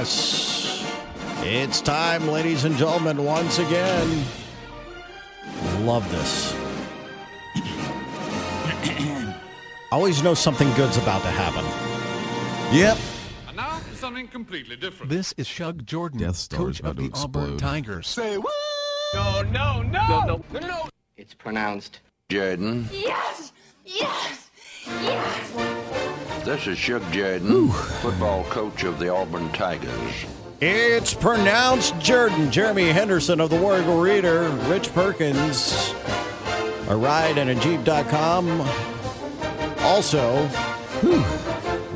Yes. It's time, ladies and gentlemen, once again. Love this. Always know something good's about to happen. Yep. And now something completely different. This is Shug Jordan, Death Star is coach about of to the Auburn explode. Tigers. It's pronounced Jaden. Yes! Yes! Yes! This is Shug Jaden, football coach of the Auburn Tigers. It's pronounced Jordan. Jeremy Henderson of the War Eagle Reader. Rich Perkins. A ride and a Jeep.com. Also, whew,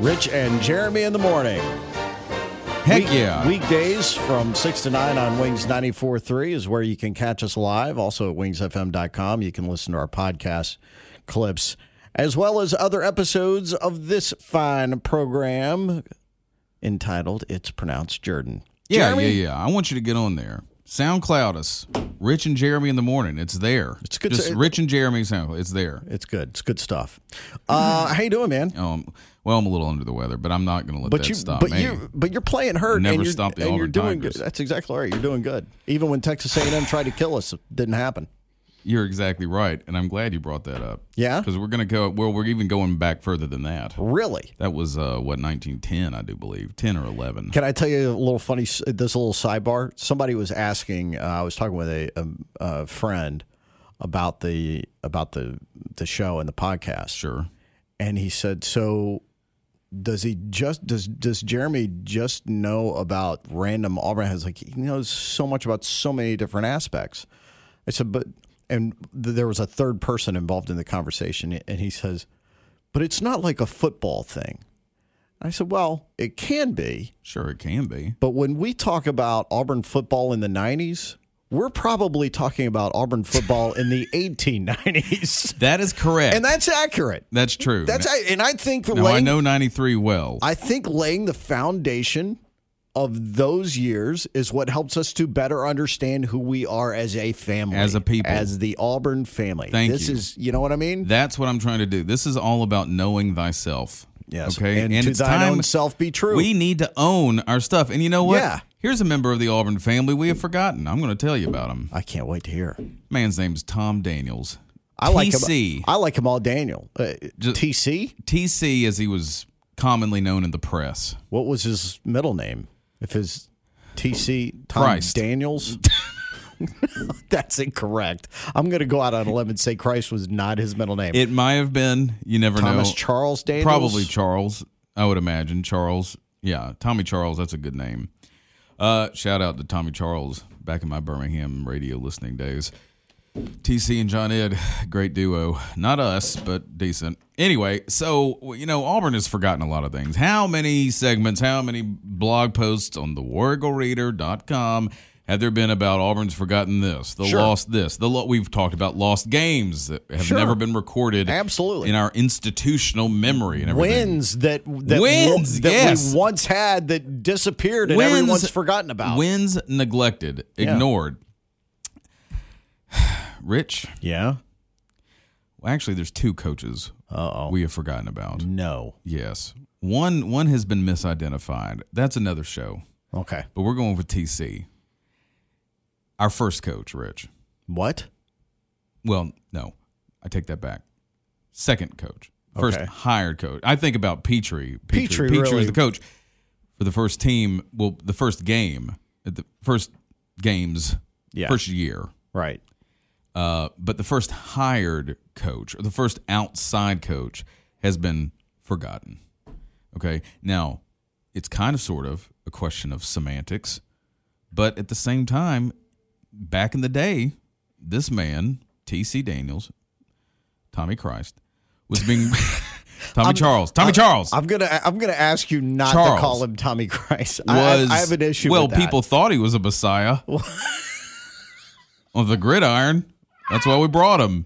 Rich and Jeremy in the morning. Heck Week- yeah. Weekdays from 6 to 9 on Wings 94.3 is where you can catch us live. Also at wingsfm.com. You can listen to our podcast clips as well as other episodes of this fine program entitled It's Pronounced Jordan. Yeah, Jeremy? yeah, yeah. I want you to get on there. SoundCloud us. Rich and Jeremy in the morning. It's there. It's good Just Rich and Jeremy SoundCloud. It's there. It's good. It's good stuff. Uh, how you doing, man? Um, well, I'm a little under the weather, but I'm not going to let But that you, stop but me. you, but you're playing hurt. Never and you're, stop the and you're doing Tigers. good. That's exactly right. You're doing good. Even when Texas A&M tried to kill us, it didn't happen. You're exactly right, and I'm glad you brought that up. Yeah? because we're going to go. Well, we're even going back further than that. Really? That was uh, what 1910, I do believe, 10 or 11. Can I tell you a little funny? This little sidebar. Somebody was asking. Uh, I was talking with a, a, a friend about the about the the show and the podcast. Sure. and he said, "So does he just does does Jeremy just know about random Auburn?" Has like he knows so much about so many different aspects. I said, "But." And th- there was a third person involved in the conversation, and he says, "But it's not like a football thing." I said, "Well, it can be, Sure, it can be. but when we talk about Auburn football in the '90s." We're probably talking about Auburn football in the 1890s. That is correct. And that's accurate. That's true. That's and I think now, I know 93 well. I think laying the foundation of those years is what helps us to better understand who we are as a family, As a people. as the Auburn family. Thank this you. is, you know what I mean? That's what I'm trying to do. This is all about knowing thyself. Yes. Okay. And to it's thine time own self be true. We need to own our stuff. And you know what? Yeah. Here's a member of the Auburn family we have forgotten. I'm going to tell you about him. I can't wait to hear. Man's name's Tom Daniels. I like TC. him. I like him all, Daniel. Uh, Just- TC. TC, as he was commonly known in the press. What was his middle name? If his TC Tom Christ. Daniels. That's incorrect. I'm going to go out on a limb and say Christ was not his middle name. It might have been. You never know. Thomas. Charles Daniels. Probably Charles. I would imagine Charles. Yeah, Tommy Charles. That's a good name. Uh, shout out to Tommy Charles back in my Birmingham radio listening days. TC and John Ed, great duo. Not us, but decent. Anyway, so you know Auburn has forgotten a lot of things. How many segments? How many blog posts on the WarEagleReader.com have there been about Auburn's forgotten this, the Sure. lost this, the lo- we've talked about lost games that have Sure. never been recorded Absolutely. in our institutional memory and everything. wins that that, Wins, that yes. we once had that disappeared and Wins- everyone's forgotten about. Wins neglected, Yeah. Rich, Yeah. well, actually, there's two coaches Uh oh. we have forgotten about. No. Yes, one one has been misidentified. That's another show, Okay. but we're going with TC. Our first coach, Rich. What? Well, no, I take that back. Second coach, first Okay. hired coach. I think about Petrie. Petrie Petrie really- was the coach for the first team. Well, the first game, at the first games, Yeah. first year. Right. Uh, but the first hired coach or the first outside coach has been forgotten. Okay. Now, it's kind of sort of a question of semantics, but at the same time, back in the day, this man, T.C. Daniels, Tommy Christ, was being Tommy Charles, Tommy Charles I'm gonna I'm gonna ask you not Charles to call him Tommy Christ. Was I, I have an issue. Well, people thought he was a messiah on the gridiron. That's why we brought him.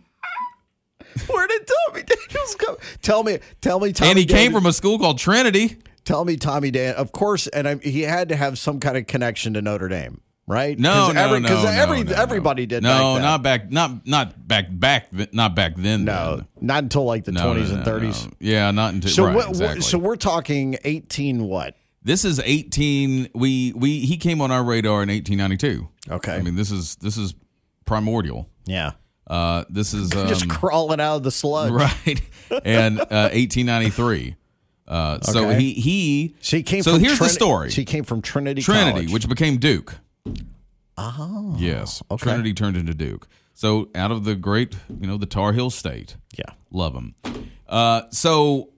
Where did Tommy Daniels come? Tell me. Tell me. Tommy and he came from a school called Trinity. Tell me, Tommy Dan. Of course, and I, he had to have some kind of connection to Notre Dame, right? No, no, every, no, no, every, no, everybody did. No, back not back, not not back back, not back then. no, then. not until like the twenties and thirties. Yeah, not until So right, what, exactly. so we're talking eighteen. What? This is 18. We we he came on our radar in 1892. Okay. I mean this is this is primordial. Yeah. Uh, this is um, Just crawling out of the sludge. right, and uh, 1893. Uh, so he he. So he came So from here's the story. So he came from Trinity Trinity, College. which became Duke. Oh, yes. okay. Trinity turned into Duke. So out of the great, you know, the Tar Heel State. Yeah. Love them. Uh, so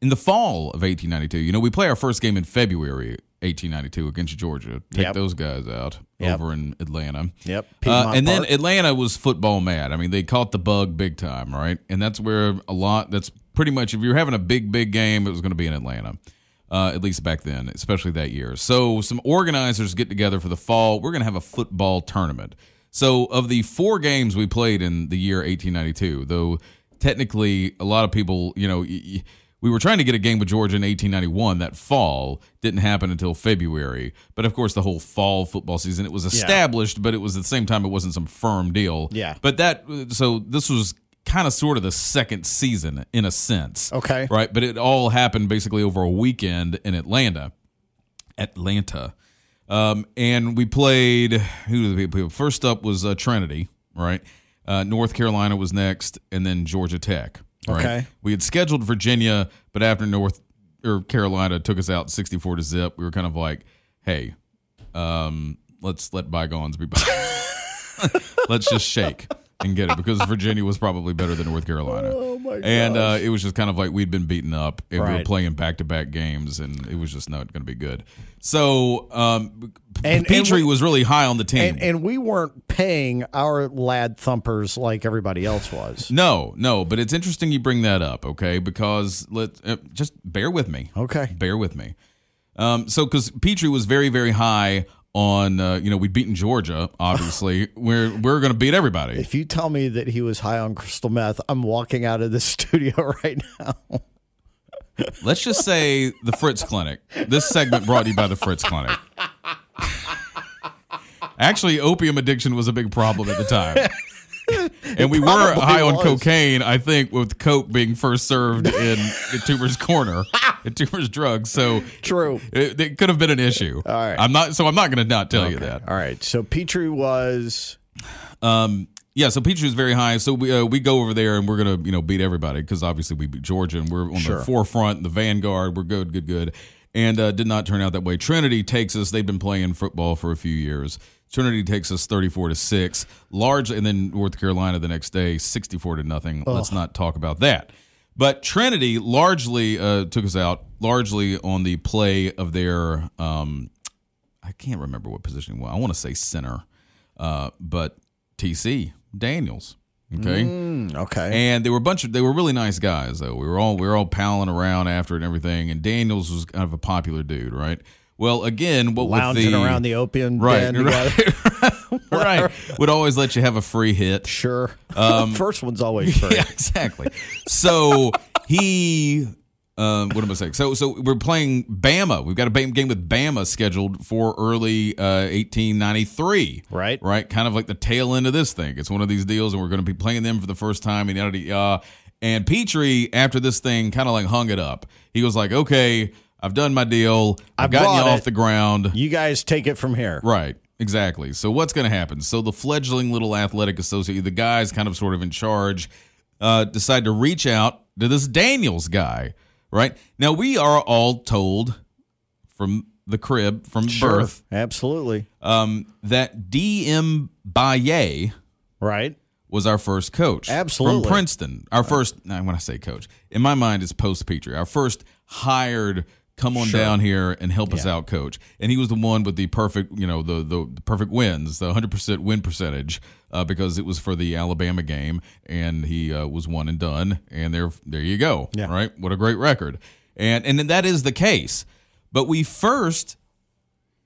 in the fall of 1892, you know, we play our first game in February 1892 against Georgia. Take Yep. those guys out Yep. over in Atlanta. Yep. Uh, and then Atlanta was football mad. I mean, they caught the bug big time, right? And that's where a lot. That's pretty much if you're having a big, big game, it was going to be in Atlanta. Uh, at least back then, especially that year. So some organizers get together for the fall. We're going to have a football tournament. So of the four games we played in the year 1892, though technically a lot of people, you know. Y- y- we were trying to get a game with Georgia in 1891 that fall didn't happen until February. But of course the whole fall football season it was established but it was at the same time it wasn't some firm deal. Yeah. but that so this was kind of sort of the second season in a sense. Okay. right? But it all happened basically over a weekend in Atlanta. Atlanta. Um, and we played who did we play? first up was uh, Trinity right? Uh, North Carolina was next and then Georgia Tech right? Okay. We had scheduled Virginia, but after North or Carolina took us out 64 to zip, we were kind of like, hey, um, let's let bygones be bygones. let's just shake and get it because Virginia was probably better than North Carolina. Oh my And uh, it was just kind of like we'd been beaten up and we were playing back to back games and it was just not going to be good. So um, And- and Petrie we- was really high on the team. and, and we weren't paying our lad thumpers like everybody else was. no, no, but it's interesting you bring that up, okay? Because let uh, just bear with me. Okay. bear with me. Um, so because Petrie was very very high on uh, you know we'd beaten Georgia obviously we're we're going to beat everybody. If you tell me that he was high on crystal meth, I'm walking out of the studio right now. Let's just say the Fritz Clinic. This segment brought to you by the Fritz Clinic. Actually, opium addiction was a big problem at the time. And we were high on cocaine, I think, with coke being first served in the Toomer's Corner, at Toomer's Drugs. So True. it, it could have been an issue. All right. I'm not. So I'm not going to not tell you that. All right. So Petrie was Um, yeah, so Petrie was very high. So we uh, we go over there and we're gonna you know beat everybody because obviously we beat Georgia and we're on Sure. the forefront, the vanguard. We're good, good, good. And uh, did not turn out that way. Trinity takes us. They've been playing football for a few years. Trinity takes us thirty-four to six, large, and then North Carolina the next day, sixty-four to nothing. Let's not talk about that. But Trinity largely uh, took us out, largely on the play of their. Um, I can't remember what position was. I want to say center, uh, but TC Daniels. Okay, okay. and they were a bunch of they were really nice guys though. We were all we were all palling around after and everything. And Daniels was kind of a popular dude, right? Well, again, what Lounging the around the opium right, right, right, would always let you have a free hit. Sure. um, First one's always free. Yeah, exactly. So he, um, what am I saying? So, so we're playing Bama. We've got a game with Bama scheduled for early uh, 1893. Right. Right. Kind of like the tail end of this thing. It's one of these deals, and we're going to be playing them for the first time. And yada. And Petrie, after this thing, kind of like hung it up. He was like, "Okay, I've done my deal. I've I gotten you off it. the ground." You guys take it from here. Right. Exactly. So what's going to happen? So the fledgling little athletic associate, the guys kind of sort of in charge, uh, decide to reach out to this Daniels guy. Right now, we are all told from the crib, from Sure. birth, Absolutely. um, that D.M. Baye Right. was our first coach. Absolutely. From Princeton. Our first, when I say coach, in my mind, it's post Petrie. Our first hired, come on Sure. down here and help us Yeah. out coach. And he was the one with the perfect, you know, the, the, the perfect wins, the 100% win percentage, uh, because it was for the Alabama game and he uh, was one and done. And there, there you go. Yeah. Right. What a great record. And, and that is the case. But we first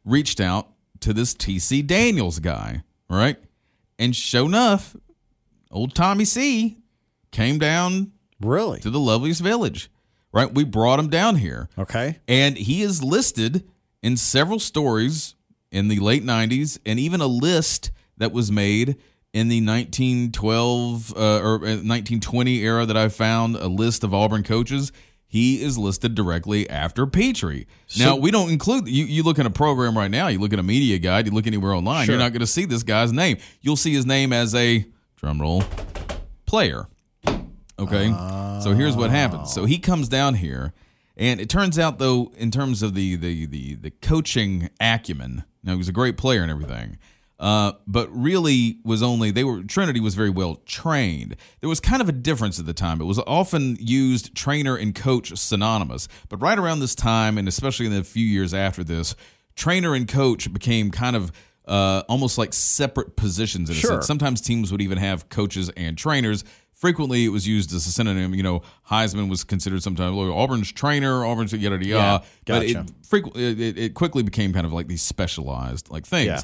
reached out to this TC Daniels guy, right? And sure enough, old Tommy C came down Really? to the loveliest village, right? We brought him down here. Okay. And he is listed in several stories in the late 90s and even a list that was made in the 1912 uh, or uh, 1920 era that I found a list of Auburn coaches. he is listed directly after Petrie. now we don't include you. You look in a program right now. You look at a media guide. You look anywhere online. Sure. You're not going to see this guy's name. You'll see his name as a drum roll player. Okay. so here's what happens. So he comes down here, and it turns out though, in terms of the the the the coaching acumen, now he's a great player and everything. Uh, but really was only they were Trinity was very well trained. There was kind of a difference at the time. It was often used trainer and coach synonymous. But right around this time, and especially in the few years after this, trainer and coach became kind of uh, almost like separate positions in a Sure. sense. Sometimes teams would even have coaches and trainers. Frequently, it was used as a synonym. You know, Heisman was considered sometimes "Look, Auburn's trainer, Auburn's yada yada. Yeah, But it, gotcha. frequently, it, it- it quickly became kind of like these specialized like things. Yeah.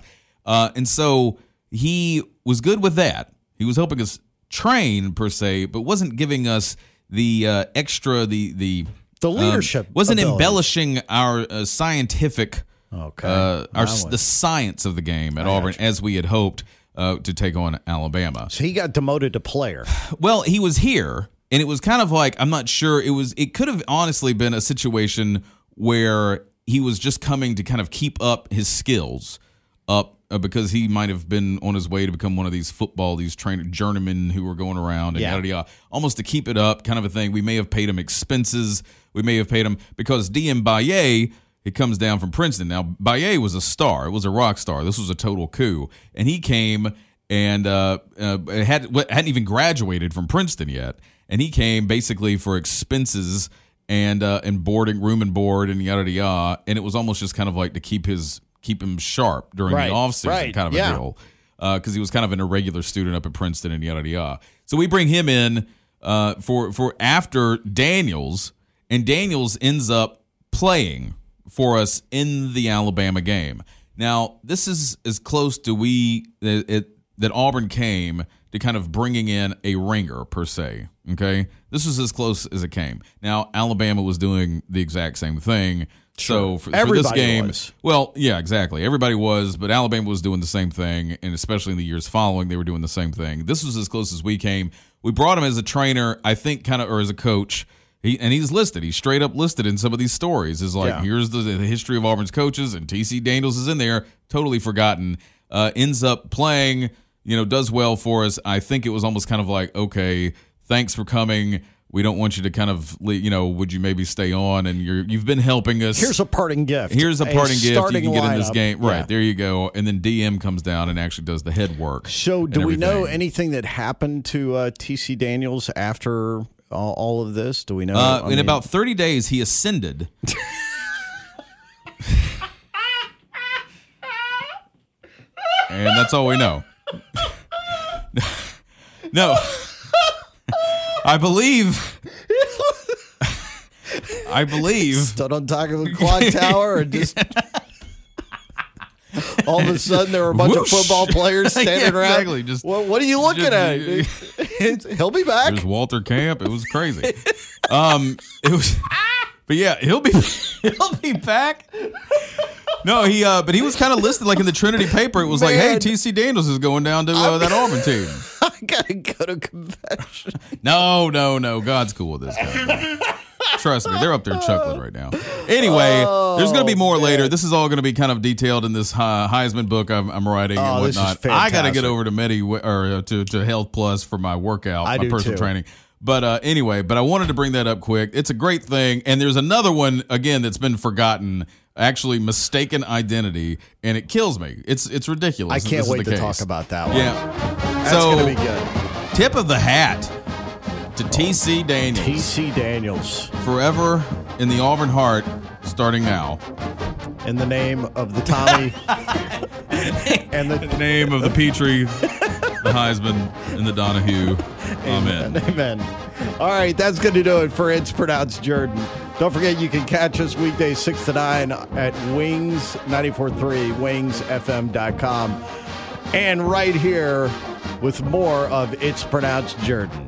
Uh, and so he was good with that. He was helping us train per se, but wasn't giving us the uh, extra the the The um, leadership wasn't ability. embellishing our uh, scientific Okay. uh, our the science of the game at Auburn as we had hoped uh, to take on Alabama. So he got demoted to player. Well, he was here, and it was kind of like I'm not sure. It was it could have honestly been a situation where he was just coming to kind of keep up his skills up uh, because he might have been on his way to become one of these football these trainer journeymen who were going around and Yeah. yada yada almost to keep it up kind of a thing we may have paid him expenses we may have paid him because DM Baye it comes down from Princeton. Now Baye was a star. It was a rock star. This was a total coup. And he came and uh, uh, had hadn't even graduated from Princeton yet. And he came basically for expenses and uh, and boarding room and board and yada yada and it was almost just kind of like to keep his keep him sharp during Right, the off season right, kind of yeah. a deal because he was kind of an irregular student up at Princeton and yada yada. So we bring him in uh, for for after Daniels, and Daniels ends up playing for us in the Alabama game. Now this is as close to we it, it, that Auburn came to kind of bringing in a ringer per se. Okay, this was as close as it came. Now Alabama was doing the exact same thing. So for, for this game, was. well, yeah, exactly. Everybody was, but Alabama was doing the same thing, and especially in the years following, they were doing the same thing. This was as close as we came. We brought him as a trainer, I think, kind of, or as a coach. He and he's listed. He's straight up listed in some of these stories. Is like Yeah. here's the, the history of Auburn's coaches, and TC Daniels is in there, totally forgotten. Uh, ends up playing, you know, does well for us. I think it was almost kind of like, okay, thanks for coming. We don't want you to kind of, you know, would you maybe stay on? And you're you've been helping us. Here's a parting gift. Here's a parting gift you can get in this game. Right, Yeah. there you go. And then DM comes down and actually does the head work. So, do we know anything that happened to uh, TC Daniels after all, all of this? Do we know? Uh, in mean, about 30 days, he ascended. and that's all we know. no. I believe. I believe. stood on top of a clock tower and just. All of a sudden, there were a bunch Whoosh. of football players Yeah, standing around. just- what, what are you looking just- at? He'll be back. There's Walter Camp. It was crazy. Um, it was, but yeah, he'll be he'll be back. No, he uh, but he was kind of listed like in the Trinity paper. It was like, hey, TC Daniels is going down to uh, that Auburn team. I gotta go to confession. No, no, no. God's cool with this guy. Trust me, they're up there chuckling right now. Anyway, there's going to be more later. This is all going to be kind of detailed in this uh, Heisman book I'm, I'm writing and Oh, is whatnot. I got to get over to Medi or uh, to, to Health Plus for my workout, I my personal too. training. But uh, anyway, but I wanted to bring that up quick. It's a great thing, and there's another one again that's been forgotten. Actually, mistaken identity, and it kills me. It's it's ridiculous. I can't wait to case. talk about that one. Yeah, That's so gonna be good. tip of the hat to TC Daniels TC Daniels, forever in the Auburn heart, starting now. in the name of the Tommy and the name of the Petrie, the Heisman, and the Donahue. Amen. Amen. All right, that's going to do it for It's Pronounced Jordan. Don't forget you can catch us weekdays 6 to 9 at Wings 943, wingsfm.com. And right here with more of It's Pronounced Jordan.